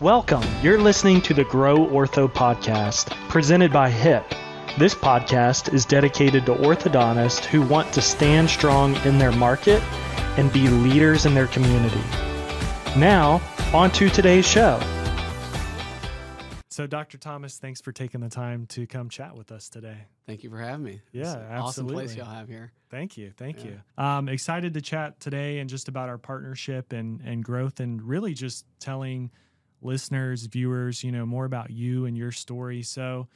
Welcome. You're listening to the Grow Ortho podcast, presented by HIP. This podcast is dedicated to orthodontists who want to stand strong in their market and be leaders in their community. Now, on to today's show. So, Dr. Thomas, thanks for taking the time to come chat with us today. Thank you for having me. Yeah, It's an absolutely. Awesome place y'all have here. Thank you. Thank Yeah. you. Um, excited to chat today and just about our partnership and, and growth and really just telling listeners, viewers, you know, more about you and your story. So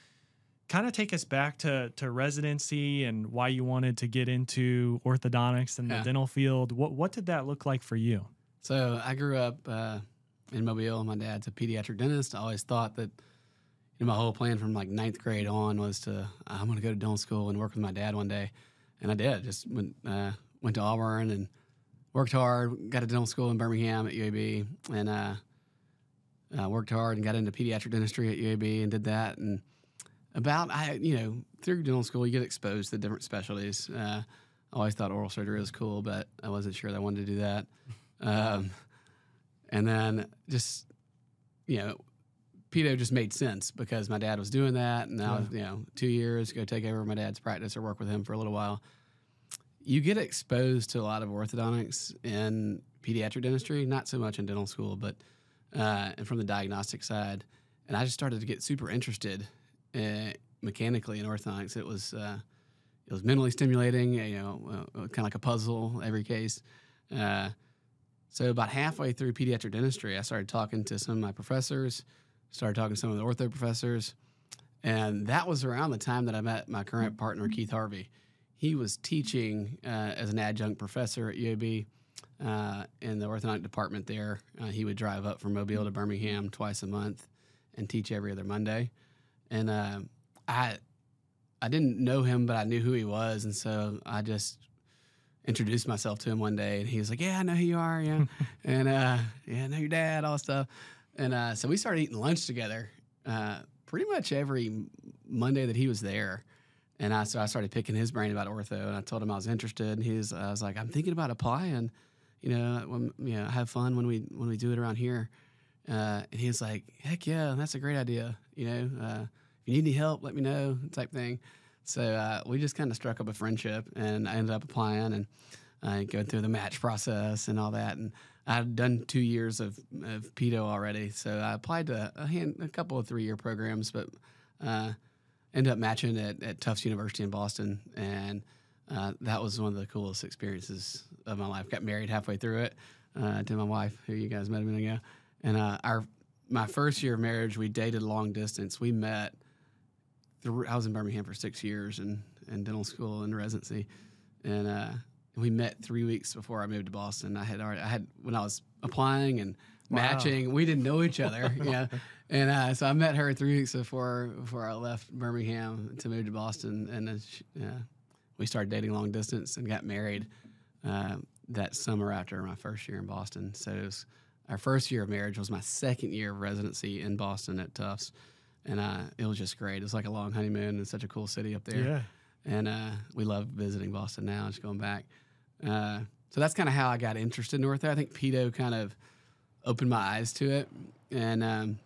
kind of take us back to, to residency and why you wanted to get into orthodontics and Yeah. the dental field. What, what did that look like for you? So I grew up uh, in Mobile. My dad's a pediatric dentist. I always thought that you know, my whole plan from like ninth grade on was to I'm going to go to dental school and work with my dad one day, and I did. Just went uh, went to Auburn and worked hard. Got to dental school in Birmingham at UAB, and uh, uh, worked hard and got into pediatric dentistry at UAB and did that. And about I you know through dental school you get exposed to different specialties. Uh, I always thought oral surgery was cool, but I wasn't sure that I wanted to do that. Um, and then just you know, pedo just made sense because my dad was doing that, and I was you know two years go take over my dad's practice or work with him for a little while. You get exposed to a lot of orthodontics in pediatric dentistry, not so much in dental school, but uh, and from the diagnostic side. And I just started to get super interested uh, mechanically in orthodontics. It was uh, it was mentally stimulating, you know, uh, kind of like a puzzle every case. Uh, so about halfway through pediatric dentistry, I started talking to some of my professors, started talking to some of the ortho professors, and that was around the time that I met my current partner Keith Harvey. He was teaching uh, as an adjunct professor at UAB uh, in the orthodontic department there. Uh, he would drive up from Mobile to Birmingham twice a month and teach every other Monday. And uh, I I didn't know him, but I knew who he was, and so I just introduced myself to him one day, and he was like, "Yeah, I know who you are, yeah, and uh, yeah, I know your dad, all stuff." And uh, so we started eating lunch together, uh, pretty much every Monday that he was there. And I so I started picking his brain about ortho, and I told him I was interested. And he was, I was like, "I'm thinking about applying, you know, when, you know, have fun when we when we do it around here." Uh, and he was like, "Heck yeah, that's a great idea. You know, uh, if you need any help, let me know," type thing. So uh, we just kind of struck up a friendship, and I ended up applying and uh, going through the match process and all that. And I had done two years of, of pedo already, so I applied to a, hand, a couple of three year programs, but uh, ended up matching at, at Tufts University in Boston, and uh, that was one of the coolest experiences of my life. Got married halfway through it uh, to my wife, who you guys met a minute ago, and uh, our my first year of marriage, we dated long distance. We met. Through, I was in Birmingham for six years and in dental school and residency, and uh, we met three weeks before I moved to Boston. I had already, I had when I was applying and Wow. matching, we didn't know each other, yeah. And uh, so I met her three weeks before before I left Birmingham to move to Boston, and then she, uh, we started dating long distance and got married uh, that summer after my first year in Boston. So it was, our first year of marriage was my second year of residency in Boston at Tufts, and uh, it was just great. It was like a long honeymoon in such a cool city up there Yeah. and uh, we love visiting Boston now, just going back. Uh, so that's kind of how I got interested in ortho. I think pedo kind of opened my eyes to it, and um,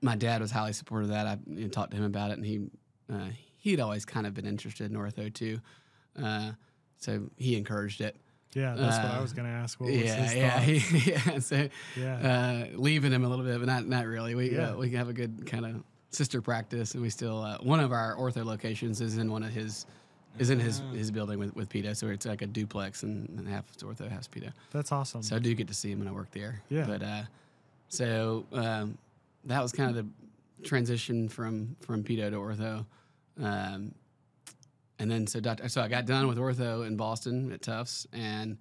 my dad was highly supportive of that. I you know, talked to him about it, and he uh, he'd always kind of been interested in ortho too, uh, so he encouraged it. Yeah. That's what I Uh, was going to ask. What was yeah, his yeah, he, yeah. So yeah. uh, leaving him a little bit, but not not really. We Yeah. uh, we have a good kind of sister practice, and we still uh, one of our ortho locations is in one of his is in his his building with with pedo, so it's like a duplex, and, and half ortho, half is pedo. That's awesome. So I do get to see him when I work there. Yeah. But uh, so um, that was kind of the transition from from pedo to ortho, um, and then so Dr. so I got done with ortho in Boston at Tufts and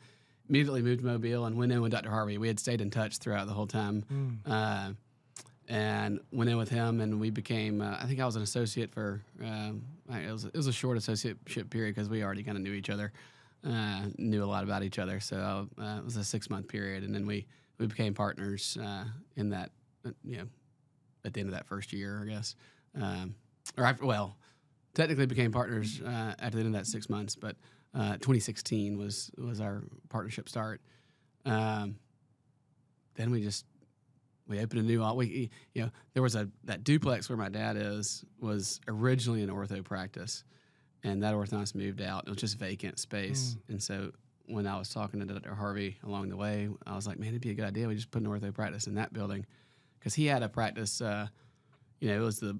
immediately moved to Mobile and went in with Dr. Harvey. We had stayed in touch throughout the whole time. Mm. Uh, and went in with him, and we became. Uh, I think I was an associate for. Um, it was it was a short associateship period because we already kind of knew each other, uh, knew a lot about each other. So uh, it was a six month period, and then we we became partners uh, in that. uh, You know, at the end of that first year, I guess. Um, or after, well, technically became partners uh, at the end of that six months, but uh, 2016 was was our partnership start. Um, then we just we opened a new we you know there was a that duplex where my dad is was originally an ortho practice, and that orthodontist moved out. It was just vacant space, and so when I was talking to Dr. Harvey along the way, I was like, man, it'd be a good idea. We just put an ortho practice in that building because he had a practice. Uh, you know, it was the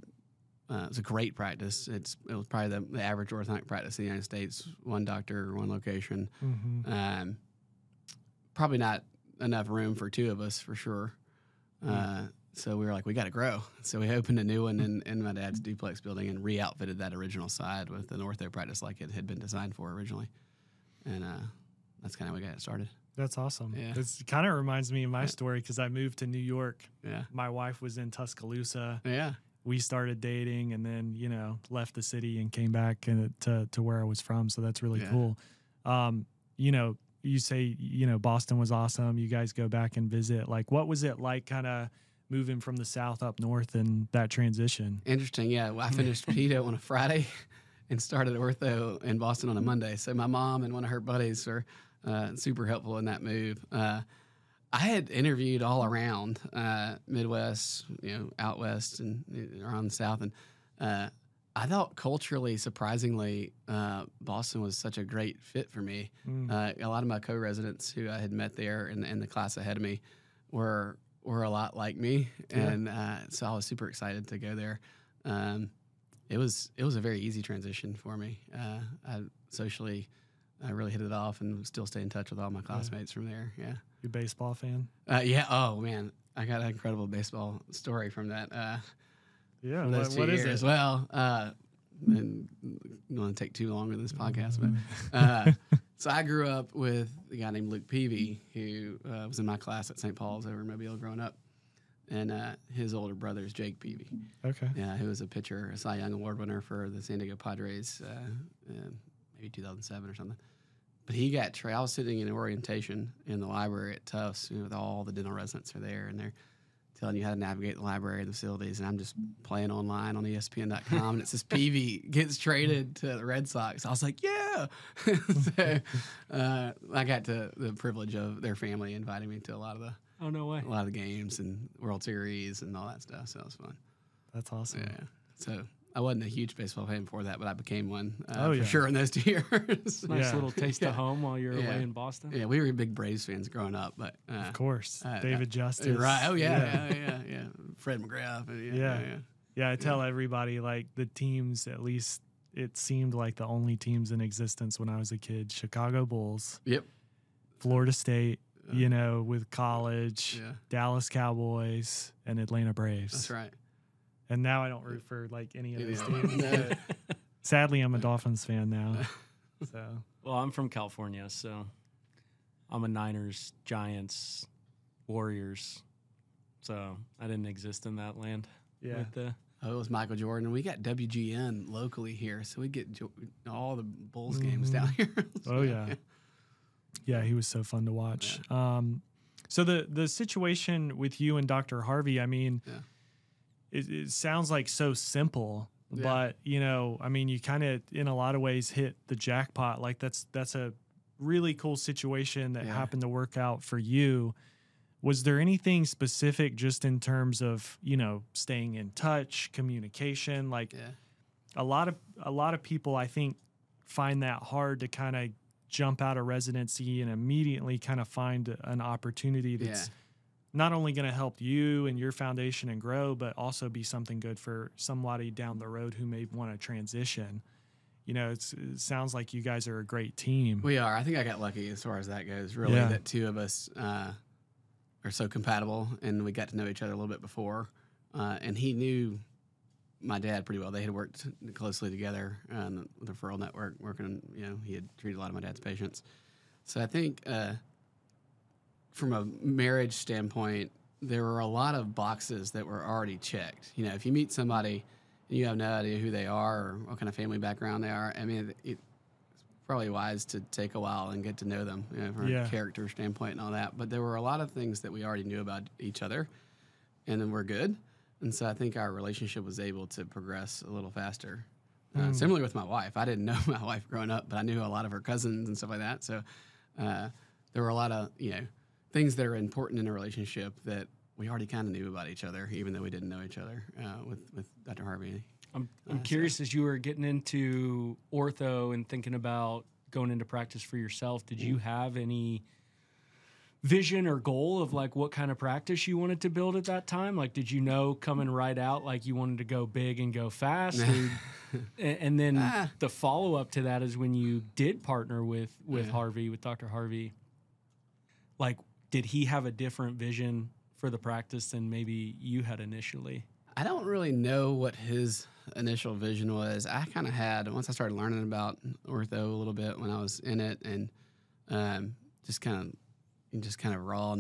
uh, it was a great practice. It's it was probably the, the average orthodontic practice in the United States. One doctor, one location. Mhm. Um, probably not enough room for two of us for sure. Uh, so we were like, we got to grow. So we opened a new one in, in my dad's duplex building and re-outfitted that original side with an ortho practice like it had been designed for originally. And uh, that's kind of how we got it started. That's awesome. Yeah. It kind of reminds me of my Yeah. story because I moved to New York. Yeah. My wife was in Tuscaloosa. Yeah. We started dating and then, you know, left the city and came back and to, to where I was from. So that's really Yeah. cool. Um, you know, you say, you know, Boston was awesome. You guys go back and visit. Like, what was it like kind of moving from the South up North and that transition? Interesting. Yeah. Well, I finished pedo on a Friday and started ortho in Boston on a Monday. So my mom and one of her buddies were uh, super helpful in that move. Uh, I had interviewed all around uh, Midwest, you know, out west and uh, around the South, and uh, I thought culturally, surprisingly, uh, Boston was such a great fit for me. Mm. Uh, a lot of my co-residents who I had met there and, and the class ahead of me were were a lot like me, Yeah. and uh, so I was super excited to go there. Um, it was it was a very easy transition for me. Uh, I socially, I really hit it off, and still stay in touch with all my classmates from there. Yeah, You baseball fan? uh, yeah. Oh man, I got an incredible baseball story from that. Uh, Yeah. from those What, two what is years. it? Well, uh, and want to take too long in this podcast, Mm-hmm. but uh, so I grew up with a guy named Luke Peavy who uh, was in my class at St. Paul's over in Mobile growing up, and uh, his older brother is Jake Peavy. Okay. Yeah, who was a pitcher, a Cy Young Award winner for the San Diego Padres, uh, uh, maybe 2007 or something. But he got tra- I was sitting in orientation in the library at Tufts, you know, with all the dental residents are there, and they're telling you how to navigate the library and the facilities. And I'm just playing online on ESPN.com, and it says Peavy gets traded to the Red Sox. I was like, yeah. so uh, I got to the privilege of their family inviting me to a lot of the Oh no way. a lot of the games and World Series and all that stuff. So it was fun. That's awesome. Yeah. So I wasn't a huge baseball fan before that, but I became one uh, Oh, for sure in those two years. Nice Yeah. little taste Yeah. of home while you're Yeah. away in Boston. yeah, we were big Braves fans growing up, but uh, Of course. Uh, David Justice. right? Oh yeah, yeah, yeah, yeah. Fred McGriff. Yeah, Yeah. yeah, yeah. Yeah, I tell everybody like the teams at least it seemed like the only teams in existence when I was a kid. Chicago Bulls, Yep. Florida State, Uh, you know, with college, Yeah, Dallas Cowboys, and Atlanta Braves. that's right. And now I don't root for like any of Any those of them. teams. No. Sadly, I'm a Dolphins fan now. So Well, I'm from California, so I'm a Niners, Giants, Warriors. So I didn't exist in that land. yeah, With the, Oh, it was Michael Jordan. We got WGN locally here, so we get jo- all the Bulls games Mhm. down here. Oh, yeah. yeah, he was so fun to watch. Um, so the the situation with you and Dr. Harvey, I mean, Yeah. It, it sounds like so simple, Yeah. but you know, I mean, you kind of in a lot of ways hit the jackpot. Like that's that's a really cool situation that Yeah. happened to work out for you. Was there anything specific just in terms of, you know, staying in touch, communication, like yeah. a lot of a lot of people I think find that hard to kind of jump out of residency and immediately kind of find an opportunity that's. Not only going to help you and your foundation and grow but also be something good for somebody down the road who may want to transition you know it's, it sounds like you guys are a great team We are. I think I got lucky as far as that goes. Really, Yeah. that two of us uh, are so compatible, and we got to know each other a little bit before. Uh, and he knew my dad pretty well. They had worked closely together um, with the referral network, working. You know, he had treated a lot of my dad's patients. So I think, uh, from a marriage standpoint, there were a lot of boxes that were already checked. You know, if you meet somebody and you have no idea who they are or what kind of family background they are, I mean, it, probably wise to take a while and get to know them you know, from Yeah. a character standpoint and all that. But there were a lot of things that we already knew about each other, and then we're good. And so I think our relationship was able to progress a little faster. Uh, Mm. Similarly with my wife, I didn't know my wife growing up, but I knew a lot of her cousins and stuff like that. So uh, there were a lot of you know things that are important in a relationship that we already kind of knew about each other, even though we didn't know each other uh, with with Dr. Harvey. I'm, I'm Uh, so- curious as you were getting into ortho and thinking about going into practice for yourself, did Mm. you have any vision or goal of like what kind of practice you wanted to build at that time? Like, did you know coming right out like you wanted to go big and go fast? or- a- and then Ah. the follow up to that is when you did partner with with Yeah. Harvey, with Dr. Harvey. Like, did he have a different vision for the practice than maybe you had initially? I don't really know what his initial vision was. I kind of had once I started learning about ortho a little bit when I was in it, and um, just kind of, just kind of raw,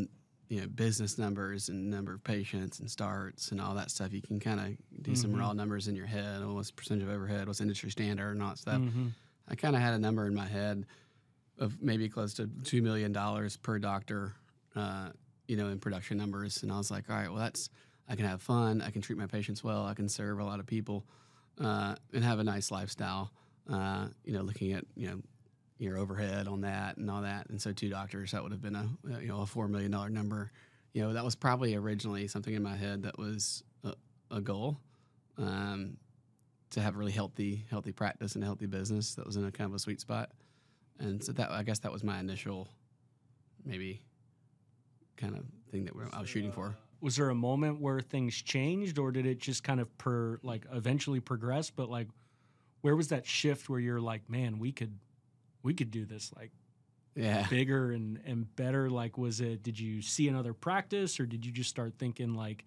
you know, business numbers and number of patients and starts and all that stuff. You can kind of do some Mhm. raw numbers in your head. Oh, what's percentage of overhead? What's industry standard and all that stuff. Mhm. I kind of had a number in my head of maybe close to two million dollars per doctor, uh, you know, in production numbers, and I was like, all right, well, that's I can have fun, I can treat my patients well, I can serve a lot of people, uh, and have a nice lifestyle. Uh, you know, looking at you know your overhead on that and all that, and so two doctors that would have been a you know a four million dollar number. You know, that was probably originally something in my head that was a, a goal. Um, to have a really healthy healthy practice and a healthy business that was in a kind of a sweet spot and so that i guess that was my initial maybe kind of thing that we're, i was shooting for. Was there a moment where things changed or did it just kind of per like eventually progress? But like where was that shift where you're like man we could we could do this like yeah. bigger and and better like was it did you see another practice or did you just start thinking like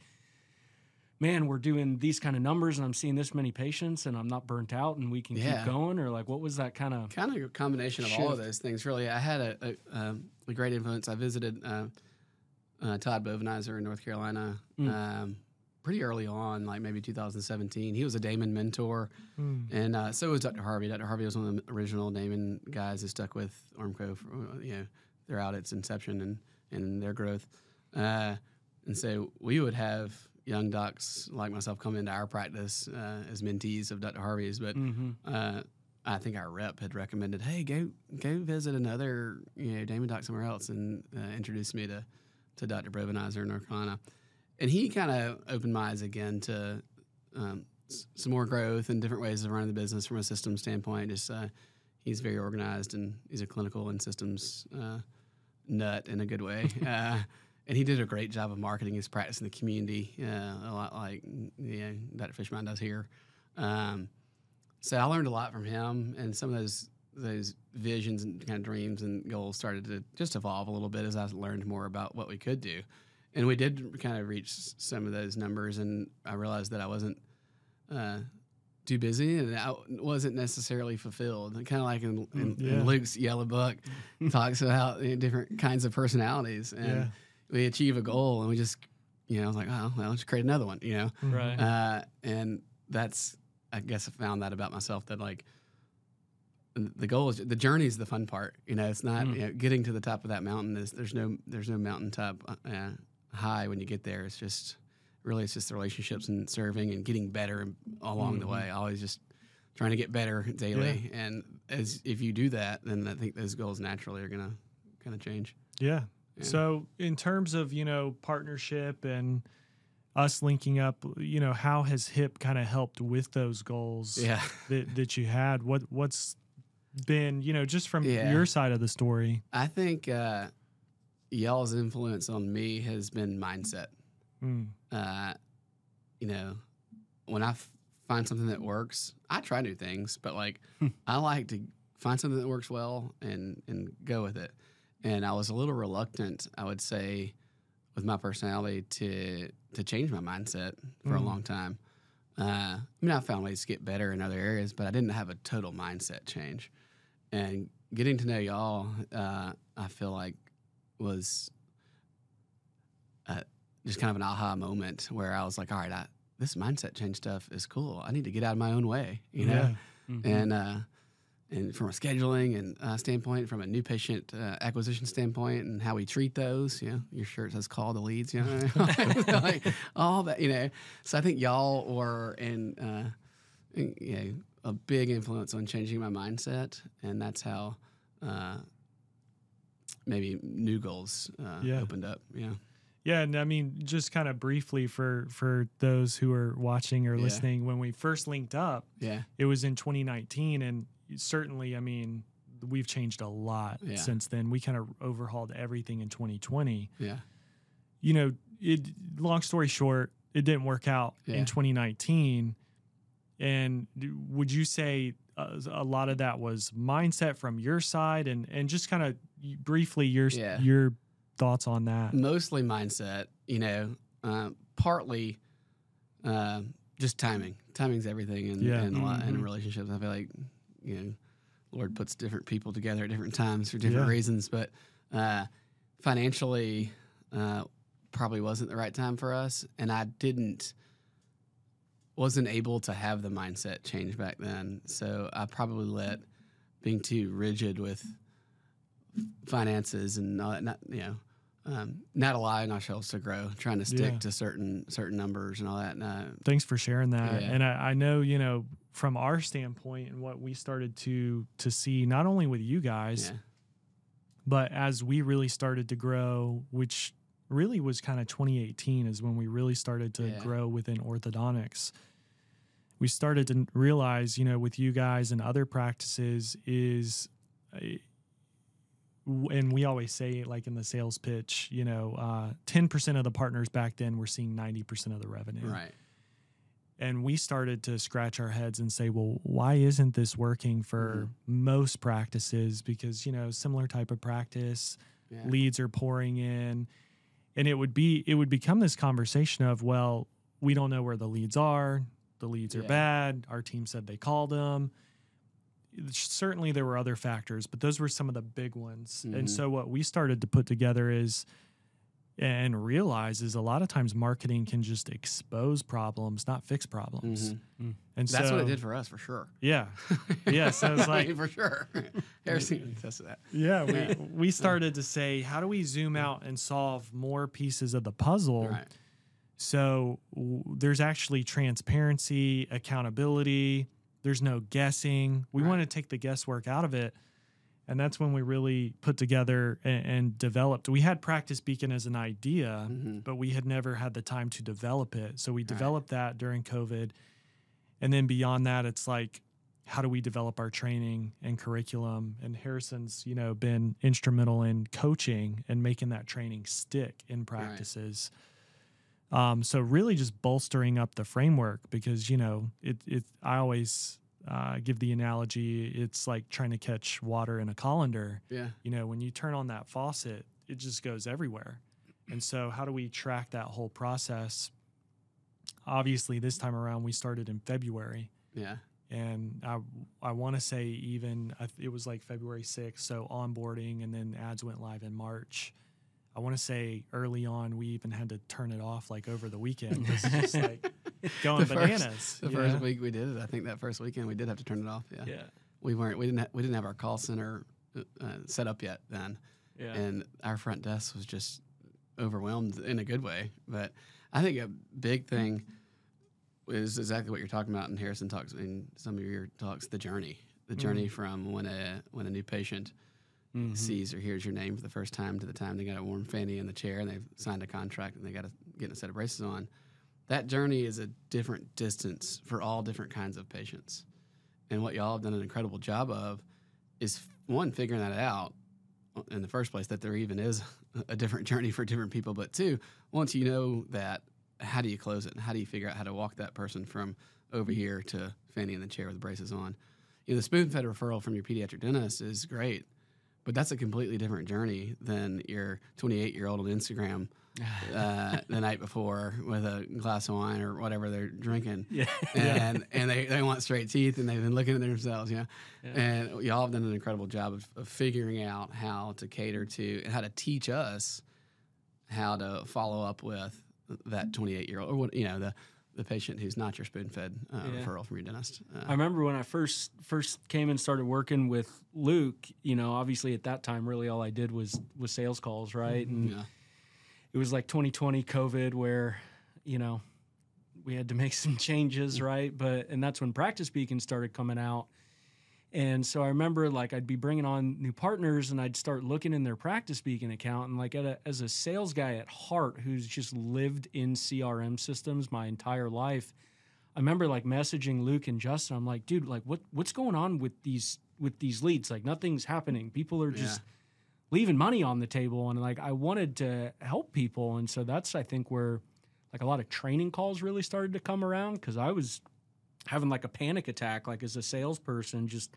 man we're doing these kind of numbers and i'm seeing this many patients and i'm not burnt out and we can Yeah. keep going or like what was that kind of kind of a combination of all of those things really. I had a, a, um, a great influence. I visited uh, uh, todd bovenizer in north carolina Mm. um, pretty early on like maybe 2017 he was a damon mentor Mm. And uh, so was Dr. Harvey. Dr. Harvey was one of the original Damon guys who stuck with Ormco, for, you know, throughout its inception and, and their growth. Uh, and so we would have young docs like myself come into our practice uh, as mentees of Dr. Harvey's, but Mhm. uh, I think our rep had recommended, "Hey, go go visit another you know Damon doc somewhere else," and uh, introduced me to to Dr. Bovenizer in North Carolina, and he kind of opened my eyes again to um, s- some more growth and different ways of running the business from a systems standpoint. Just uh, he's very organized and he's a clinical and systems uh, nut in a good way. uh, and he did a great job of marketing his practice in the community, uh, a lot like yeah, Dr. Fishman does here. Um, so I learned a lot from him, and some of those those visions and kind of dreams and goals started to just evolve a little bit as I learned more about what we could do. And we did kind of reach some of those numbers, and I realized that I wasn't uh, too busy and I wasn't necessarily fulfilled. Kind of like in, in, Mm, yeah. in Luke's Yellow Book, talks about you know, different kinds of personalities, and Yeah. we achieve a goal, and we just, you know, I was like, oh, well, let's create another one, you know. right Uh, and that's, I guess, I found that about myself that like the goal is the journey is the fun part. You know, it's not Mm. you know, getting to the top of that mountain. Is there's no there's no mountaintop uh, high when you get there. It's just really it's just the relationships and serving and getting better along the Mhm. way. Always just trying to get better daily. And as if you do that, then I think those goals naturally are gonna kind of change. Yeah. Yeah. So, in terms of you know partnership and us linking up, you know, how has HIP kind of helped with those goals Yeah. that that you had? What what's been you know just from Yeah. your side of the story? I think uh, y'all's influence on me has been mindset. Mm. uh, you know, when I f- find something that works, I try new things, but like I like to find something that works well and and go with it. And I was a little reluctant, I would say, with my personality to to change my mindset for a Mm. long time. Uh, I mean, I found ways to get better in other areas, but I didn't have a total mindset change. And getting to know y'all, uh, I feel like was uh, just kind of an aha moment where I was like, all right, I, this mindset change stuff is cool. I need to get out of my own way, you know? Yeah. Mhm. And, uh, and from a scheduling and uh, standpoint, from a new patient uh, acquisition standpoint, and how we treat those, you know, your shirt says "call the leads," you know, like all that, you know. So I think y'all were in, uh, in, you know, a big influence on changing my mindset, and that's how uh, maybe new goals uh, Yeah. opened up. Yeah. Yeah, and I mean, just kind of briefly for for those who are watching or Yeah. listening, when we first linked up, Yeah. it was in 2019, and certainly, I mean, we've changed a lot Yeah. since then. We kind of overhauled everything in 2020. Yeah. You know, it. Long story short, it didn't work out Yeah. in 2019. And would you say uh, a lot of that was mindset from your side, and and just kind of briefly your Yeah. your thoughts on that? Mostly mindset, you know, uh, partly uh, just timing. Timing's everything in, Yeah. in, a lot, in relationships. I feel like, you know, Lord puts different people together at different times for different Yeah. reasons, but uh, financially, uh, probably wasn't the right time for us. And I didn't, wasn't able to have the mindset change back then. So I probably let being too rigid with finances and all that, not, you know, um, not allowing ourselves to grow, trying to stick Yeah. to certain certain numbers and all that. And, uh, thanks for sharing that Yeah. and I, I know you know from our standpoint and what we started to to see not only with you guys yeah, but as we really started to grow which really was kind of 2018 is when we really started to Yeah. grow within orthodontics we started to realize you know with you guys and other practices is uh, and we always say like in the sales pitch you know uh, 10% of the partners back then were seeing 90% of the revenue right. and we started to scratch our heads and say well why isn't this working for most practices because you know similar type of practice Yeah. leads are pouring in and it would be it would become this conversation of well we don't know where the leads are the leads are Yeah. bad our team said they called them certainly there were other factors but those were some of the big ones and Mhm. so what we started to put together is and realize is a lot of times marketing can just expose problems not fix problems Mhm. And That's so what it did for us, for sure. yeah yeah so it's I like mean, for sure. Harrison attest to that. yeah we, we started to say how do we zoom out and solve more pieces of the puzzle Right. so w- there's actually transparency accountability there's no guessing we Right. want to take the guesswork out of it and that's when we really put together and, and developed we had practice beacon as an idea Mhm. but we had never had the time to develop it so we Right. developed that during covid and then beyond that it's like how do we develop our training and curriculum? And harrison's you know been instrumental in coaching and making that training stick in practices. Um, so really just bolstering up the framework because you know it, it i always uh, give the analogy it's like trying to catch water in a colander. Yeah. you know when you turn on that faucet it just goes everywhere. And so how do we track that whole process obviously this time around we started in february Yeah. and i i want to say even it was like february 6th so onboarding and then ads went live in march i want to say early on we even had to turn it off like over the weekend just like going The first- bananas The you first know? week we did it, I think that first weekend we did have to turn it off. Yeah. yeah We weren't. We didn't. Ha- we didn't have our call center uh, uh, set up yet then, yeah and our front desk was just overwhelmed in a good way. But I think a big thing is exactly what you're talking about in Harrison talks in some of your talks. The journey, the journey from when a when a new patient Mhm. sees or hears your name for the first time to the time they got a warm fanny in the chair and they've signed a contract and they got to get a set of braces on. That journey is a different distance for all different kinds of patients. And what y'all have done an incredible job of is one, figuring that out in the first place, that there even is a different journey for different people. But two, once you know that, how do you close it? And how do you figure out how to walk that person from over here to fanny in the chair with braces on? You know, the spoon fed referral from your pediatric dentist is great, but that's a completely different journey than your 28 year old on Instagram uh, the night before with a glass of wine or whatever they're drinking. Yeah. And and they, they want straight teeth and they've been looking at themselves, you know. And y'all have done an incredible job of, of figuring out how to cater to and how to teach us how to follow up with that 28 year old or what you know the the patient who's not your spoon fed uh, Yeah. referral from your dentist. Uh, I remember when I first first came and started working with Luke. You know, obviously at that time, really all I did was was sales calls, right? And yeah. it was like 2020 COVID, where you know we had to make some changes, right? But and that's when Practice Beacon started coming out, And so I remember like I'd be bringing on new partners and I'd start looking in their practice beacon account and like a, as a sales guy at heart who's just lived in CRM systems my entire life, I remember like messaging Luke and Justin. I'm like, dude, like what what's going on with these with these leads? Like nothing's happening. People are just leaving money on the table and like I wanted to help people and so that's I think where like a lot of training calls really started to come around cuz I was having like a panic attack like as a salesperson just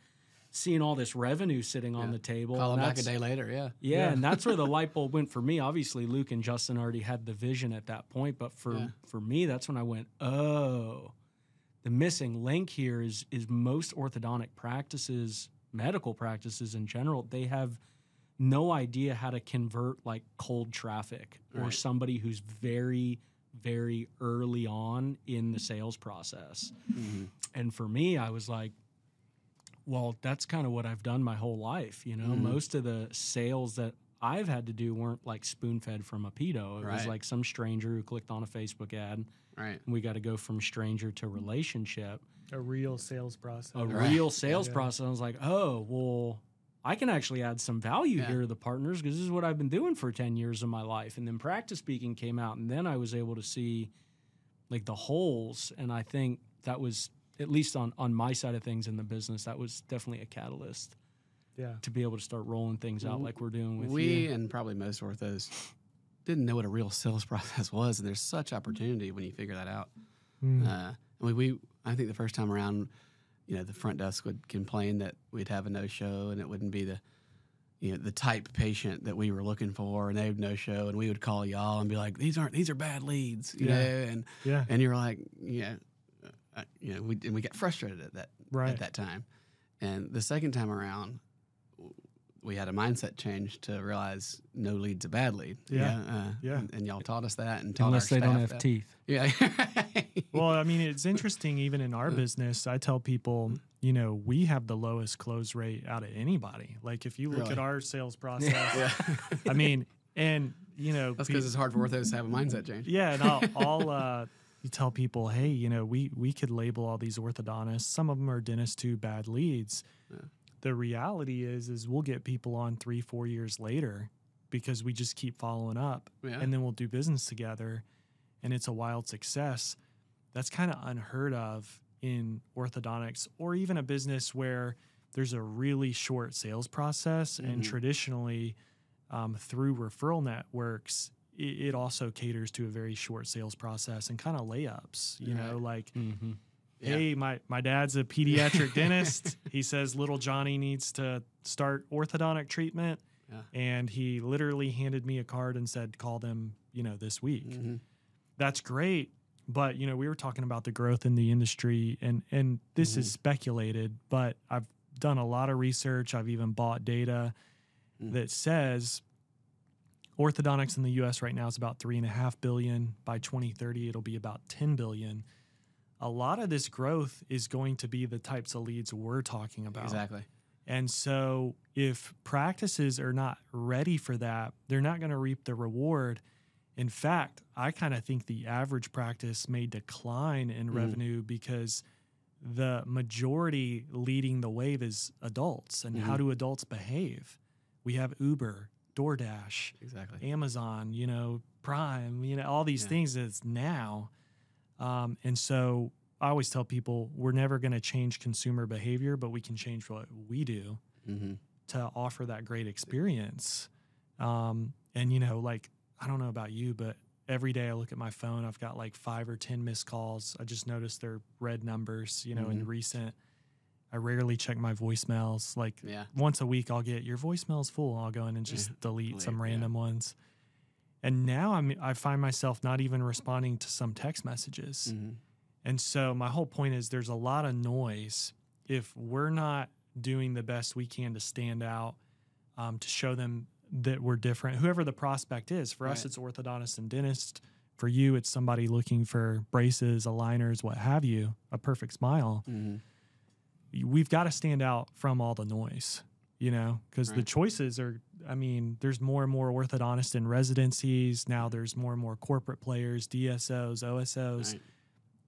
seeing all this revenue sitting on the table Call them back a day later. Yeah. yeah, Yeah. and that's where the light bulb went for me. Obviously, Luke and Justin already had the vision at that point, but for Yeah. for me, that's when I went, "Oh, the missing link here is is most orthodontic practices, medical practices in general, they have no idea how to convert like cold traffic or somebody who's very very early on in the sales process." Mhm. And for me, I was like, well, that's kind of what I've done my whole life. You know, Mhm. most of the sales that I've had to do weren't like spoon fed from a pedo. It was like some stranger who clicked on a Facebook ad. Right. And we got to go from stranger to relationship. A real sales process. A Right. real sales Yeah. process. I was like, oh, well, I can actually add some value Yeah. here to the partners because this is what I've been doing for 10 years of my life. And then Practice Beacon came out. And then I was able to see like the holes. And I think that was, at least on, on my side of things in the business, that was definitely a catalyst Yeah. to be able to start rolling things out like we're doing with we you. and probably most orthos didn't know what a real sales process was, and there's such opportunity when you figure that out. Mm. Uh, I mean, we I think the first time around, you know, the front desk would complain that we'd have a no show, and it wouldn't be the you know the type patient that we were looking for, and they would no show, and we would call y'all and be like, these aren't these are bad leads, you Yeah. know, and yeah. and you're like, yeah, uh, you know, we and we got frustrated at that Right. at that time. And the second time around, we had a mindset change to realize no lead's a bad lead. Yeah. uh, Yeah. And, and y'all taught us that, and taught Unless our they don't have that. teeth. Yeah. Well, I mean, it's interesting. Even in our business, I tell people, you know, we have the lowest close rate out of anybody. Like, if you look Really? at our sales process, yeah. I mean, and you know, That's because it's hard for orthos to have a mindset change. yeah, and I'll, I'll uh, you tell people, hey, you know, we we could label all these orthodontists. Some of them are dentists too bad leads. Yeah. The reality is, is we'll get people on three, four years later because we just keep following up, Yeah. and then we'll do business together, and it's a wild success. That's kind of unheard of in orthodontics, or even a business where there's a really short sales process, and Mhm. traditionally um, through referral networks, it, it also caters to a very short sales process and kind of layups. You know, like, Mm-hmm. Hey, my my dad's a pediatric dentist. He says little Johnny needs to start orthodontic treatment, and he literally handed me a card and said, call them, you know, this week. Mhm. That's great. But you know, we were talking about the growth in the industry, and and this is speculated, but I've done a lot of research. I've even bought data Mm. that says orthodontics in the U.S. right now is about three and a half billion. By 2030, it'll be about 10 billion. A lot of this growth is going to be the types of leads we're talking about. Exactly. And so, if practices are not ready for that, they're not going to reap the reward. In fact, I kind of think the average practice may decline in Mm. revenue because the majority leading the wave is adults. And how Mhm. do adults behave? We have Uber, DoorDash, Exactly. Amazon, you know, Prime, you know, all these Yeah. things that's now. Um, and so I always tell people we're never going to change consumer behavior, but we can change what we do hmm to offer that great experience. Um, and, you know, like, I don't know about you, but every day I look at my phone, I've got like five or 10 missed calls. I just noticed they're red numbers, you know, in Mhm. recent. I rarely check my voicemails. Like, Yeah. once a week I'll get your voicemail's full. I'll go in and just Yeah, delete some delete, yeah. random ones. And now I'm I find myself not even responding to some text messages. hmm And so my whole point is there's a lot of noise if we're not doing the best we can to stand out um, to show them that we're different whoever the prospect is. For us it's orthodontist and dentist. For you it's somebody looking for braces aligners what have you a perfect smile. Hmm we've got to stand out from all the noise, you know, because the choices are, I mean, there's more and more orthodontists in residencies. Now there's more and more corporate players, DSOs, OSOs,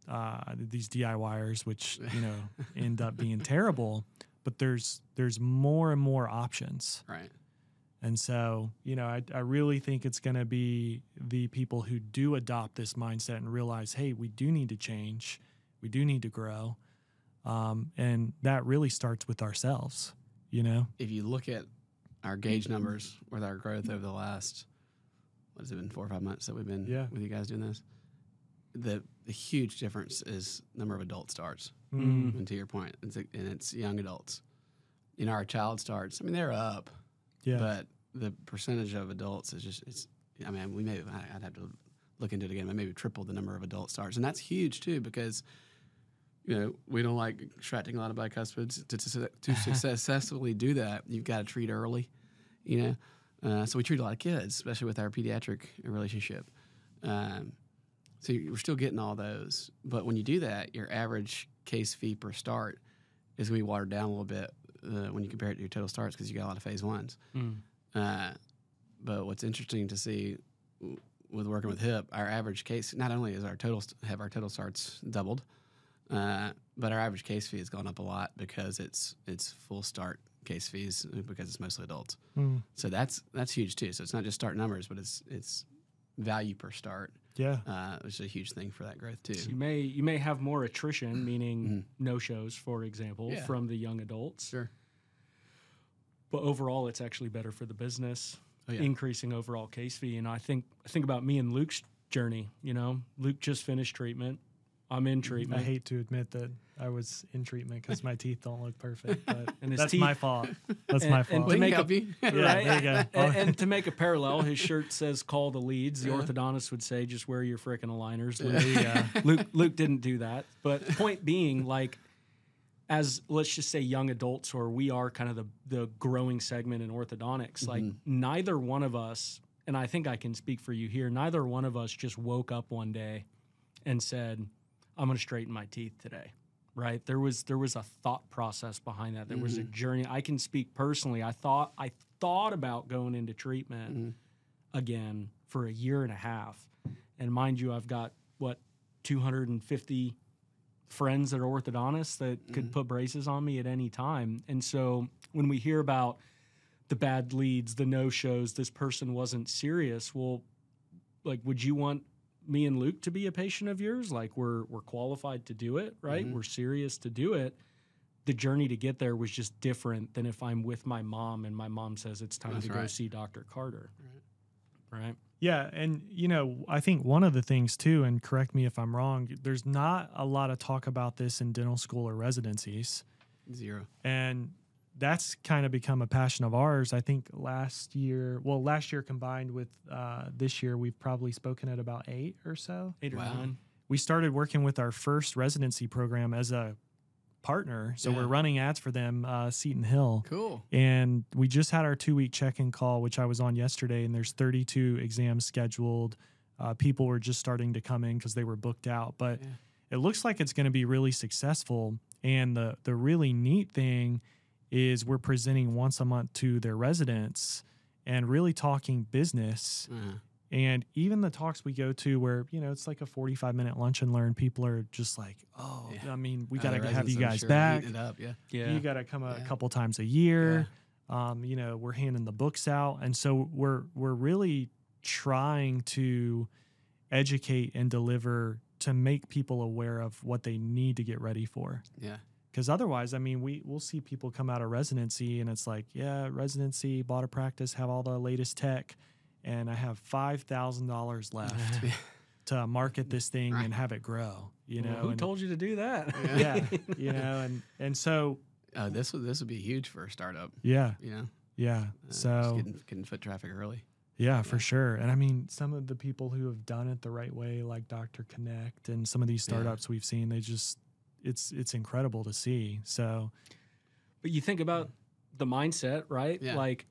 Right. uh, these DIYers, which, you know, end up being terrible. but there's there's more and more options. Right. And so, you know, I, I really think it's going to be the people who do adopt this mindset and realize, hey, we do need to change, we do need to grow, um, and that really starts with ourselves. You know, If you look at our Gaidge numbers with our growth over the last, what has it been, four or five months that we've been Yeah. with you guys doing this, the, the huge difference is number of adult starts. Mm. And to your point, it's, and it's young adults. You know, our child starts, I mean, they're up, yeah, but the percentage of adults is just, it's, I mean, we may, I'd have to look into it again, but maybe triple the number of adult starts. And that's huge too, because, you know, we don't like extracting a lot of bicuspids. To, to, to successfully do that, you've got to treat early, you know? Uh, so we treat a lot of kids, especially with our pediatric relationship. Um, so you- we're still getting all those. But when you do that, your average case fee per start is going to be watered down a little bit uh, when you compare it to your total starts because you got a lot of phase ones. Mm. Uh, but what's interesting to see with working with HIP, our average case not only is our total have our total starts doubled, uh, but our average case fee has gone up a lot because it's it's full start case fees because it's mostly adults. Mm. So that's that's huge too. So it's not just start numbers, but it's it's value per start, yeah. uh, which is a huge thing for that growth too. So you may you may have more attrition, meaning Mhm. no shows, for example, Yeah. from the young adults. Sure. But overall, it's actually better for the business, Oh, yeah. increasing overall case fee. And I think I think about me and Luke's journey. You know, Luke just finished treatment. I'm in Mm-hmm. treatment. I hate to admit that I was in treatment because my teeth don't look perfect, but And his that's teeth- my fault. That's And- my and to make a- help. Yeah, right? there you go. and, and to make a parallel, his shirt says "Call the leads." The Yeah. orthodontist would say, "Just wear your frickin' aligners." Luke. there. Luke Luke didn't do that. But point being, like, as let's just say young adults, or we are kind of the the growing segment in orthodontics. Like, neither one of us, and I think I can speak for you here. Neither one of us just woke up one day and said, "I'm going to straighten my teeth today." Right? There was there was a thought process behind that. There was a journey. I can speak personally. I thought I thought about going into treatment Mhm. again for a year and a half. And mind you, I've got what 250 friends that are orthodontists that could put braces on me at any time. And so when we hear about the bad leads, the no shows, this person wasn't serious, well, like, would you want me and Luke to be a patient of yours? Like, we're we're qualified to do it, right? Mhm. We're serious to do it. The journey to get there was just different than if I'm with my mom and my mom says it's time That's to go see Dr. Carter. Right. Yeah, and you know, I think one of the things too, and correct me if I'm wrong, there's not a lot of talk about this in dental school or residencies. Zero. and that's kind of become a passion of ours. I think last year, well, last year combined with uh, this year, we've probably spoken at about eight or so. Eight or Wow. nine. We started working with our first residency program as a partner, so Yeah. we're running ads for them, uh, Seton Hill. Cool. And we just had our two week check in call, which I was on yesterday, and there's 32 exams scheduled. Uh, people were just starting to come in because they were booked out, but Yeah. it looks like it's going to be really successful. And the the really neat thing is we're presenting once a month to their residents and really talking business. Uh, And even the talks we go to where, you know, it's like a 45 minute lunch and learn, people are just like, oh, Yeah. I mean, we uh, got to the have you guys sure, back. It up, yeah. Yeah. You got to come a Yeah. couple times a year. Um, you know, we're handing the books out, and so we're we're really trying to educate and deliver to make people aware of what they need to get ready for. Yeah. Because otherwise, I mean, we we'll see people come out of residency, and it's like, yeah, residency, bought a practice, have all the latest tech, and I have five thousand dollars left to market this thing Right. and have it grow. You know, Well, who and- told you to do that? yeah, you know, and and so Uh, this would this would be huge for a startup. yeah, You know, yeah. uh, So getting, getting foot traffic early. Yeah, for Yeah. sure. And I mean, some of the people who have done it the right way, like Dr. Connect and some of these Yeah. startups we've seen, they just it's it's incredible to see. So But you think about the mindset, right? Yeah. Like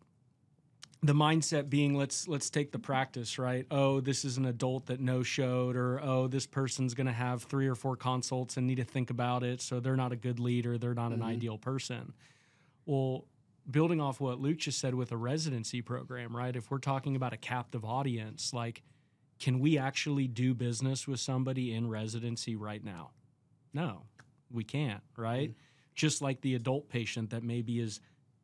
the mindset being let's let's take the practice, right? Oh, this is an adult that no showed or oh, this person's going to have 3 or 4 consults and need to think about it, so they're not a good leader, they're not an Mhm. ideal person. Well, building off what Luke just said with a residency program, right? If we're talking about a captive audience, like can we actually do business with somebody in residency right now? No, we can't, right? just like the adult patient that maybe is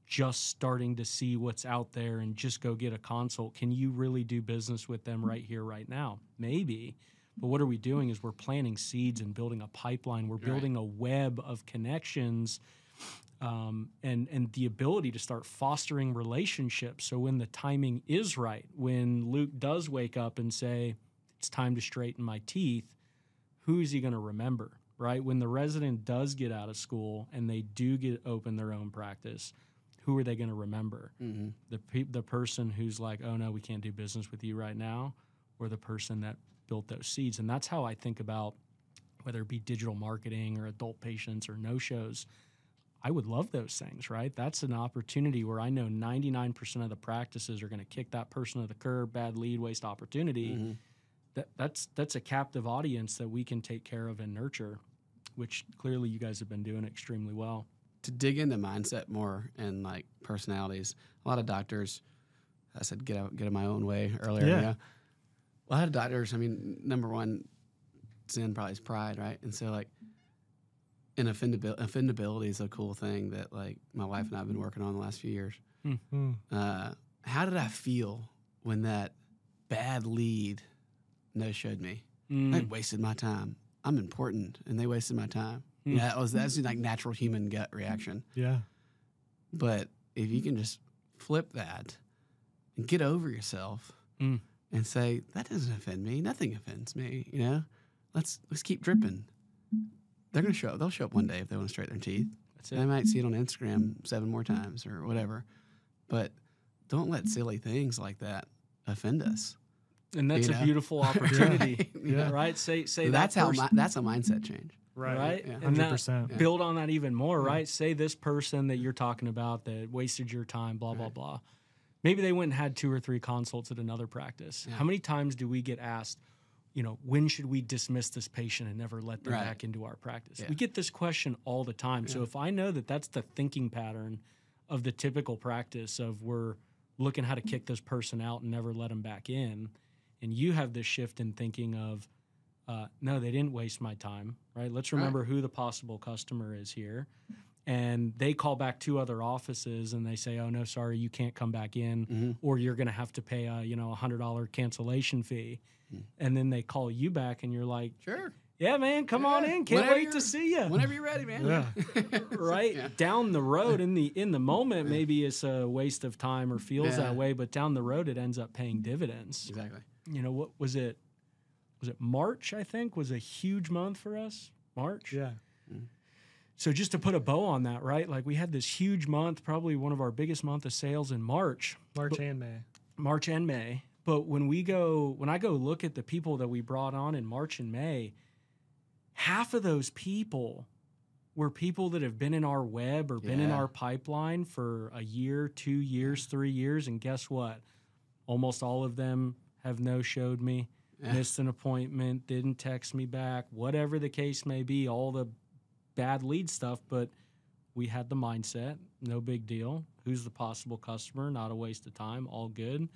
just starting to see what's out there and just go get a consult. Can you really do business with them right here, right now? Maybe. But what are we doing is we're planting seeds and building a pipeline. We're Right. building a web of connections um, and and the ability to start fostering relationships. So when the timing is right, when Luke does wake up and say, "It's time to straighten my teeth," who is he going to remember? Right when the resident does get out of school and they do get open their own practice, who are they going to remember? Mm-hmm. The pe- the person who's like, "Oh no, we can't do business with you right now," or the person that built those seeds. And that's how I think about whether it be digital marketing or adult patients or no shows. I would love those things, right? That's an opportunity where I know 99% of the practices are going to kick that person to the curb, bad lead, waste opportunity. Mm-hmm. That, that's that's a captive audience that we can take care of and nurture, which clearly you guys have been doing extremely well. to dig into mindset more and like personalities. A lot of doctors, I said get out, get in my own way earlier. Yeah. You know? A lot of doctors. I mean, number one sin probably is pride, right? And so like, and offendabil- offendability is a cool thing that like my wife and I've been working on the last few years. Mm. Uh, how did I feel when that bad lead no showed me? Mm. They wasted my time. I'm important, and they wasted my time. Mm. Yeah, that was that's like natural human gut reaction. Yeah. But if you can just flip that and get over yourself Mm. and say that doesn't offend me, nothing offends me. You know, let's let's keep dripping. They're gonna show up. They'll show up one day if they want to straighten their teeth. That's They might see it on Instagram seven more times or whatever. But don't let silly things like that offend us. And that's you a beautiful opportunity, Yeah. right? Say say that's that how person- mi- that's a mindset change. right? Yeah. And Hundred that- percent. Yeah. build on that even more, right? Say this person that you're talking about that wasted your time, blah blah Right. blah. Maybe they went and had two or three consults at another practice. Yeah. How many times do we get asked, you know, when should we dismiss this patient and never let them Right. back into our practice? Yeah. We get this question all the time. So if I know that that's the thinking pattern of the typical practice of we're looking how to kick this person out and never let them back in, and you have this shift in thinking of uh, no, they didn't waste my time, right? Let's Right. remember who the possible customer is here. And they call back two other offices and they say, oh, no, sorry, you can't come back in, Mhm. or you're going to have to pay a, you know, a $100 cancellation fee. Mm. And then they call you back and you're like, Sure. yeah, man, come on in. Can't Whenever wait to see you. Whenever you're ready, man. Yeah. right Yeah. down the road in the in the moment maybe it's a waste of time or feels Yeah. that way but down the road it ends up paying dividends Exactly. You know what was it was it march i think was a huge month for us march? Yeah. Mm-hmm. so just to put a bow on that right like we had this huge month probably one of our biggest month of sales in march. March and May. march and may. But when we go when i go look at the people that we brought on in march and may half of those people were people that have been in our web or been in our pipeline for a year two years three years and guess what? Almost all of them have no showed me Yeah. missed an appointment didn't text me back whatever the case may be all the bad lead stuff but we had the mindset no big deal who's the possible customer not a waste of time all good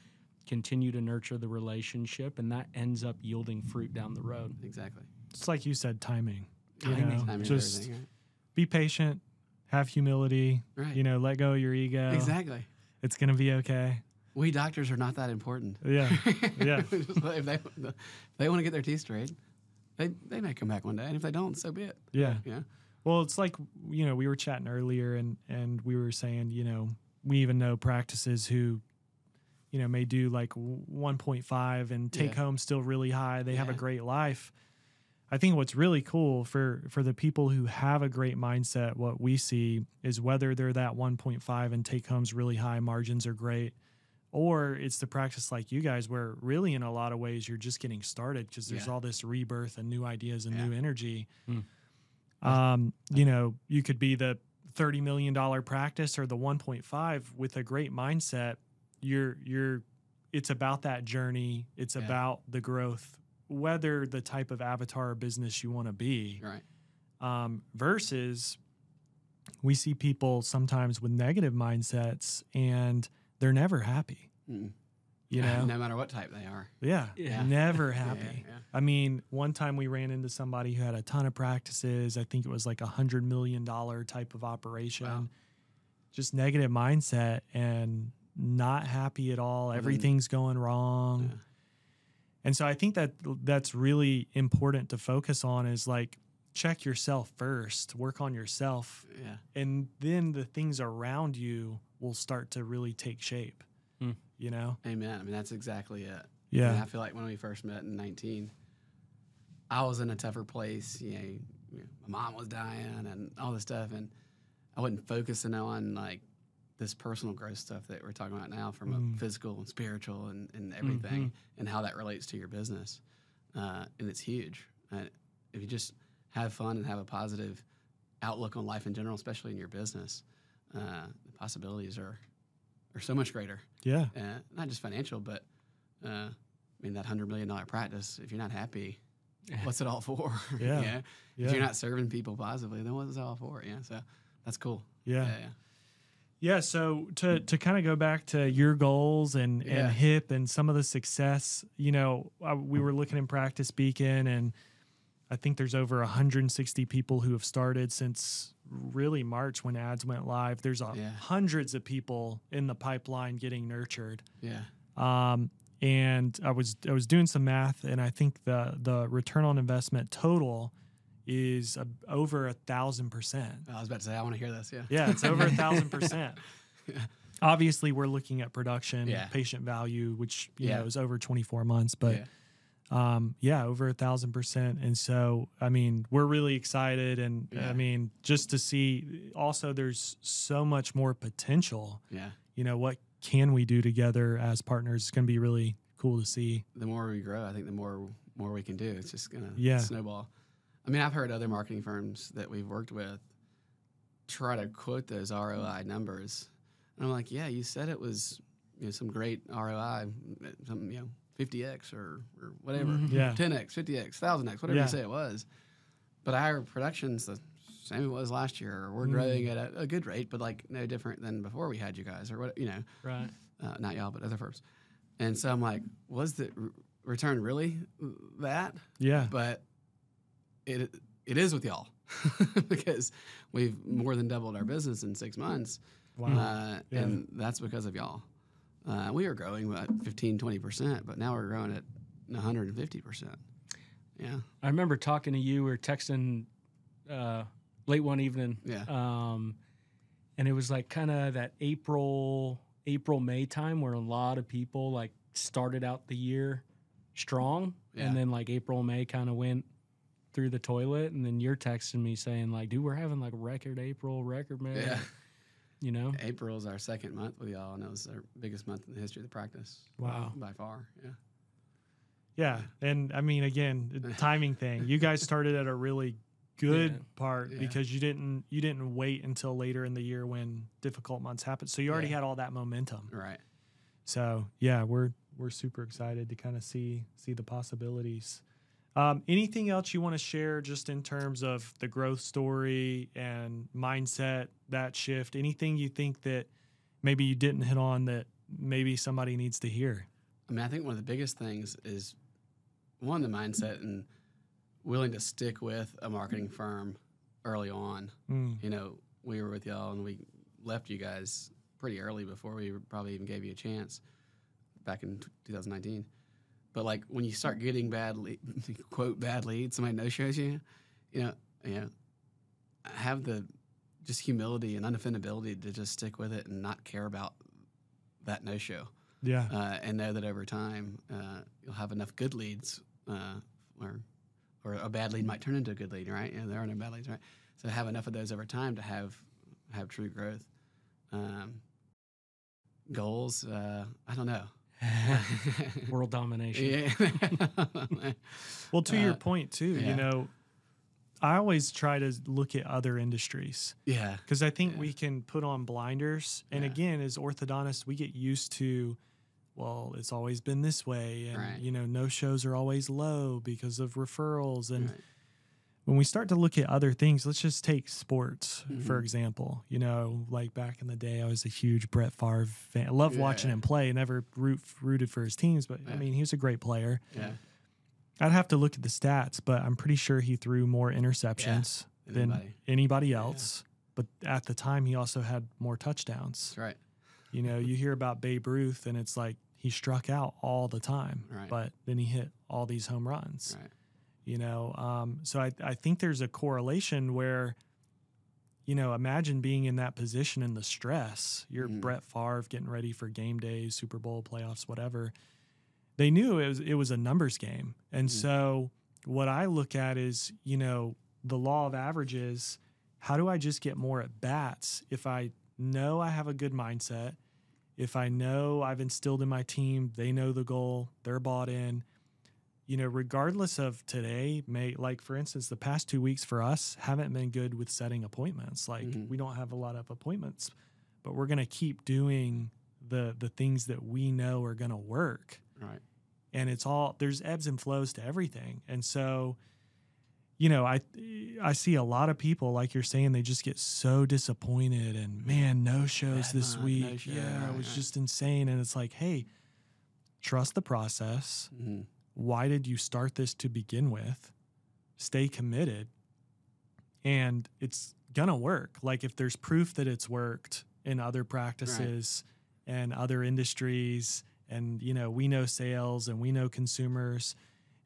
continue to nurture the relationship and that ends up yielding fruit down the road Exactly. It's like you said, timing. You Timing. know, Timing is just everything, be patient, have humility. right? Right. You know, let go of your ego. exactly. It's gonna be okay. We doctors are not that important. Yeah. Yeah. If they if they want to get their teeth straight, they they may come back one day, and if they don't, so be it. Yeah. Yeah. Well, it's like you know we were chatting earlier, and and we were saying you know we even know practices who, you know, may do like one point five and take Yeah. home still really high. They have a great life. I think what's really cool for for the people who have a great mindset, what we see is whether they're that one point five and take homes really high, margins are great. Or it's the practice like you guys, where really in a lot of ways you're just getting started because there's Yeah. all this rebirth and new ideas and Yeah. new energy Mm. um, you know, you could be the thirty million dollar practice or the one point five with a great mindset. You're you're it's about that journey. It's Yeah. about the growth, whether the type of avatar or business you want to be. Right. Um, versus we see people sometimes with negative mindsets and they're never happy. Mm. You know, no matter what type they are. yeah, Yeah. never happy. yeah. I mean, one time we ran into somebody who had a ton of practices. I think it was like a hundred million dollar type of operation. Wow. Just negative mindset and not happy at all. then- Everything's going wrong. Yeah. And so I think that that's really important to focus on is like check yourself first, work on yourself, Yeah. and then the things around you will start to really take shape. Hmm. You know? Amen. I mean, that's exactly it. Yeah. And I feel like when we first met in 19, I was in a tougher place. You know, you know, my mom was dying and all this stuff. And I wasn't focusing on like this personal growth stuff that we're talking about now from Mm. a physical and spiritual and, and everything and how that relates to your business. Uh, and it's huge. And if you just have fun and have a positive outlook on life in general, especially in your business, uh, the possibilities are, are so much greater Yeah. uh, not just financial, but uh, I mean that hundred million dollar practice. If you're not happy, what's it all for? Yeah. Know? Yeah. If you're not serving people positively, then what's it all for? Yeah. So that's cool. yeah. Yeah. yeah. Yeah, so to to kind of go back to your goals and Yeah. and hip and some of the success, you know, uh, we were looking in Practice Beacon and I think there's over 160 people who have started since really March when ads went live. There's a, Yeah. hundreds of people in the pipeline getting nurtured. Yeah. Um, and I was I was doing some math, and I think the the return on investment total is a, over a thousand percent. I was about to say I want to hear this. Yeah. Yeah, it's over a thousand percent. Obviously, we're looking at production, Yeah. patient value, which you Yeah. know is over twenty four months, but. Um, yeah, over a thousand percent. And so, I mean, we're really excited, and Yeah. I mean, just to see. Also, there's so much more potential. Yeah. You know, what can we do together as partners? It's going to be really cool to see. The more we grow, I think the more more we can do. It's just gonna Yeah. snowball. I mean, I've heard other marketing firms that we've worked with try to quote those ROI numbers, and I'm like, yeah, you said it was you know some great ROI, some you know 50x or or whatever. Mhm. Yeah, 10x, 50x, 1000x, whatever Yeah. you say it was. But our production's the same it was last year. or We're Mm. growing at a, a good rate, but like no different than before we had you guys or what, you know, Right. uh, not y'all, but other firms. And so I'm like, was the r- return really that? yeah, But it it is with y'all because we've more than doubled our business in six months. wow, Uh, Yeah. And that's because of y'all. Uh, we were growing at 15, 20%, but now we're growing at 150%. Yeah. I remember talking to you. We were texting uh, late one evening. Yeah. Um, and it was like kind of that April, April, May time where a lot of people like started out the year strong. Yeah. And then like April, May kind of went through the toilet. And then you're texting me saying, like, dude, we're having like record April, record May. Yeah. You know? April is our second month with y'all, and it was our biggest month in the history of the practice. Wow. By far. Yeah. yeah. And I mean, again, the timing thing. You guys started at a really good Yeah. part Yeah. because you didn't you didn't wait until later in the year when difficult months happened. So you already Yeah. had all that momentum. Right. So yeah, we're we're super excited to kind of see see the possibilities. Um, anything else you want to share just in terms of the growth story and mindset, that shift? Anything you think that maybe you didn't hit on that maybe somebody needs to hear? I mean, I think one of the biggest things is one, the mindset and willing to stick with a marketing firm early on. Mm, You know, we were with y'all and we left you guys pretty early before we probably even gave you a chance back in 2019. But like when you start getting bad, quote, bad leads, somebody no shows you, you know, you know, have the just humility and unoffendability to just stick with it and not care about that no show yeah, uh, and know that over time uh, you'll have enough good leads, uh, or or a bad lead might turn into a good lead, right? Yeah, there are no bad leads, right? So have enough of those over time to have have true growth. Um, goals, uh, I don't know. World domination. yeah. Well, to your Uh, point too, you know, I always try to look at other industries yeah, because I think Yeah. we can put on blinders. And Yeah. again, as orthodontists, we get used to, well, it's always been this way, and Right. you know, no shows are always low because of referrals, and right. When we start to look at other things, let's just take sports for Mhm. example. You know, like back in the day, I was a huge Brett Favre fan. I love watching him play. Never root, rooted for his teams, but I mean, he was a great player. Yeah. I'd have to look at the stats, but I'm pretty sure he threw more interceptions than Anybody. anybody Yeah. else. But at the time, he also had more touchdowns. That's right. You know, you hear about Babe Ruth, and it's like he struck out all the time, Right. but then he hit all these home runs. Right. You know, um, so I, I think there's a correlation where, you know, imagine being in that position and the stress. You're Mhm. Brett Favre getting ready for game days, Super Bowl, playoffs, whatever. They knew it was it was a numbers game, and Mhm. so what I look at is, you know, the law of averages. How do I just get more at bats if I know I have a good mindset? If I know I've instilled in my team, they know the goal, they're bought in. You know, regardless of today, may like for instance, the past two weeks for us haven't been good with setting appointments. Like Mhm. we don't have a lot of appointments, but we're gonna keep doing the the things that we know are gonna work Right. and it's all there's ebbs and flows to everything and so you know i i see a lot of people like you're saying they just get so disappointed and man no shows Bad this month, week no show, yeah it was just insane and it's like hey trust the process Mhm. Why did you start this to begin with? Stay committed. And it's gonna work. Like if there's proof that it's worked in other practices and other industries and you know we know sales and we know consumers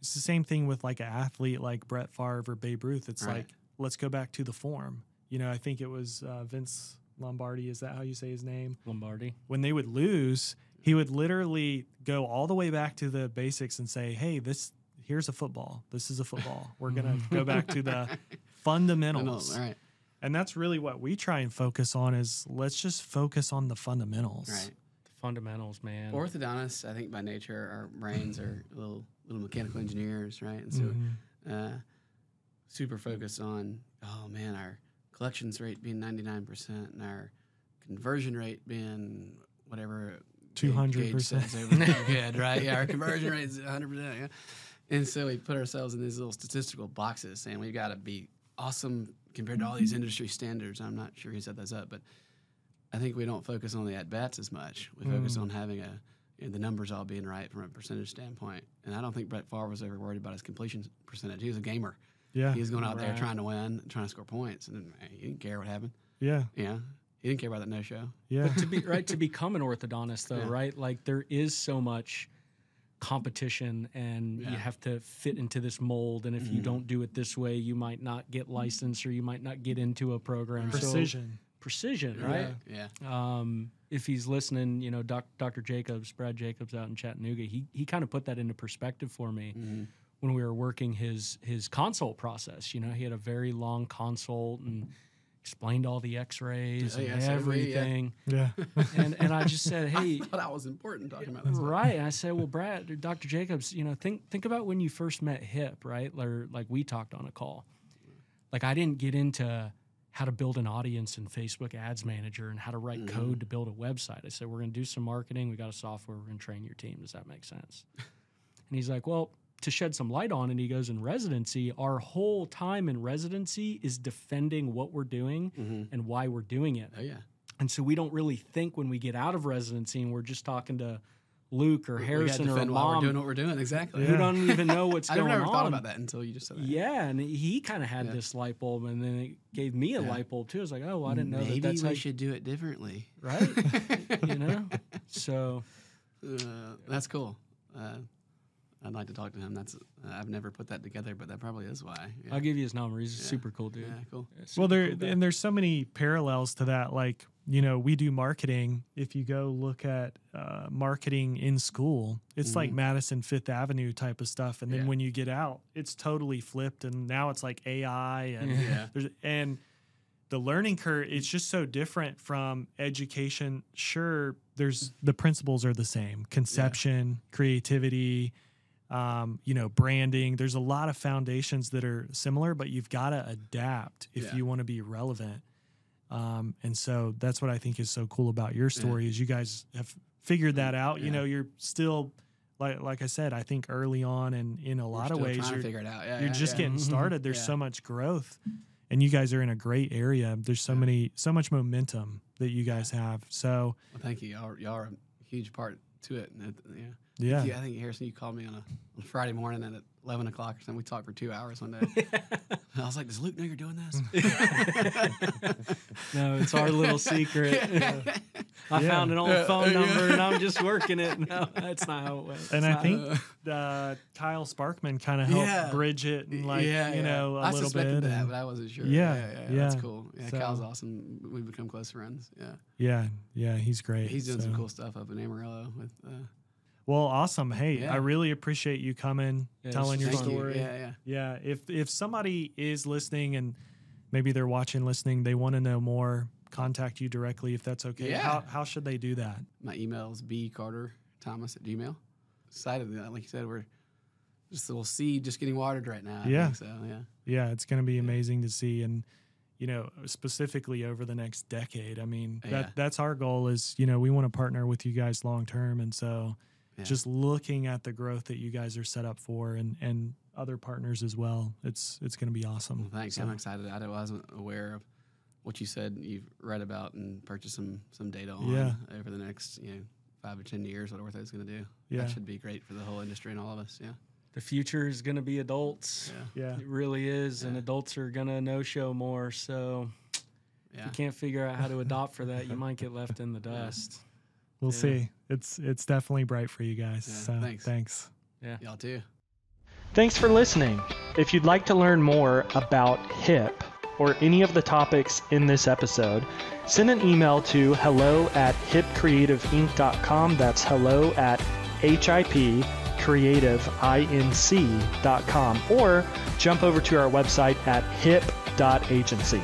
it's the same thing with like an athlete like brett Favre or babe ruth. It's Right. like let's go back to the form. You know i think it was uh, vince lombardi is that how you say his name? Lombardi. when they would lose, he would literally go all the way back to the basics and say, "Hey, this here's a football. This is a football. We're gonna go back to the fundamentals." Right. And that's really what we try and focus on is let's just focus on the fundamentals. Right. The fundamentals, man. Orthodontists, I think by nature, our brains are little little mechanical engineers, right? And so, Mhm. uh, super focused on, oh man, our collections rate being ninety nine percent and our conversion rate being whatever Gaidge- 200%. Gaidge says over good, right? Yeah, our conversion rate is hundred percent. Yeah. And so we put ourselves in these little statistical boxes, saying we've got to be awesome compared to all these industry standards. I'm not sure he set those up, but I think we don't focus on the at bats as much. We focus Mm. on having a you know, the numbers all being right from a percentage standpoint. And I don't think Brett Favre was ever worried about his completion percentage. He was a gamer. Yeah. He was going out there trying to win, trying to score points, and he didn't care what happened. Yeah. Yeah, he didn't care about that no show. Yeah. But to be right to become an orthodontist though, Yeah. right? Like there is so much competition and Yeah. you have to fit into this mold and if you Mhm. don't do it this way, you might not get licensed or you might not get into a program. So- Precision. precision, right? Yeah. Um, if he's listening, you know, doc, Dr. Jacobs, Brad Jacobs out in Chattanooga, he he kind of put that into perspective for me hmm when we were working his his consult process. You know, he had a very long consult and explained all the X-rays Oh, and yeah, so we- yeah. everything. Yeah. And and I just said, hey, I thought I was important talking about this. right. And I said, well, Brad, Dr. Jacobs, you know, think think about when you first met Hip, right? Or like we talked on a call. Like I didn't get into how to build an audience in Facebook Ads Manager and how to write Mhm. code to build a website. I said, we're going to do some marketing. We got a software. We're going to train your team. Does that make sense? and he's like, well, to shed some light on and he goes, in residency, our whole time in residency is defending what we're doing hmm and why we're doing it. Oh yeah. And so we don't really think when we get out of residency and we're just talking to Luke or Harrison or a defend we're mom doing what we're doing. Exactly. who don't even know what's going on. I never thought about that until you just said that. Yeah, and he kind of had Yeah. this light bulb, and then it gave me a Yeah. light bulb too. I was like, oh, well, I didn't know Maybe that. That's we should do it differently. right. you know. So Uh, that's cool. Uh, I'd like to talk to him. That's uh, I've never put that together, but that probably is why. Yeah, I'll give you his number. He's a Yeah. super cool dude. yeah cool. Yeah, Well, there cool and there's so many parallels to that. Like, you know, we do marketing. If you go look at uh, marketing in school, it's like Mhm. Madison Fifth Avenue type of stuff. And then Yeah. when you get out, it's totally flipped, and now it's like AI and Yeah. there's and the learning curve. It's just so different from education. Sure, there's the principles are the same: conception, creativity. Um, you know, branding. There's a lot of foundations that are similar, but you've got to adapt if Yeah. you want to be relevant. Um, and so that's what I think is so cool about your story is you guys have figured that out. You know, you're still like like I said, I think early on and in a lot of ways you're. Yeah, you're yeah, just yeah. getting Mhm. started. There's Yeah. so much growth, and you guys are in a great area. There's so Yeah. many, so much momentum that you guys have. So Well, thank you. Y'all, y'all are a huge part to it. And it yeah. Yeah, Yeah, I think Harrison, you called me on a, on Friday morning at eleven o'clock or something. We talked for two hours one day. And I was like, "Does Luke know you're doing this?" no, it's our little secret. I Yeah. found an old Yeah, phone yeah. number and I'm just working it. No, that's not how it went. and It's I not- think uh, Kyle Sparkman kind of helped Yeah. bridge it and like yeah, you yeah. know a I little bit. suspected that, and- but I wasn't sure. Yeah, yeah, yeah, That's yeah. cool. Yeah, So- Cal's awesome. We've become close friends. Yeah, yeah, yeah, he's great. he's doing some So- cool stuff up in Amarillo with. Uh, Well, awesome. Hey, Yeah. I really appreciate you coming, Yeah, telling your thank you. story. Yeah, yeah. Yeah, if if somebody is listening and maybe they're watching, listening, they want to know more, contact you directly if that's okay. Yeah. How how should they do that? My email is bcarterthomas at gmail. Excited that, like you said, we're just a little seed just getting watered right now. I Yeah. so yeah. Yeah, it's going to be amazing to see and you know, specifically over the next decade. I mean, that Yeah. that's our goal is, you know, we want to partner with you guys long term and so Yeah. just looking at the growth that you guys are set up for and and other partners as well. It's it's going to be awesome. Well, thanks. So, I'm excited. I wasn't aware of what you said. You've read about and purchased some some data on Yeah. over the next you know five or ten years. What Ortho is going to do. Yeah. That should be great for the whole industry and all of us. Yeah. the future is going to be adults. Yeah. Yeah. It really is. And adults are going to no show more. So if you can't figure out how to adopt for that, you might get left in the dust. We'll Yeah. see. It's it's definitely bright for you guys. Yeah, so thanks. thanks. Y'all too. Thanks for listening. If you'd like to learn more about HIP or any of the topics in this episode, send an email to hello at hipcreativeinc.com. That's hello at hipcreativeinc.com. Or jump over to our website at hip.agency.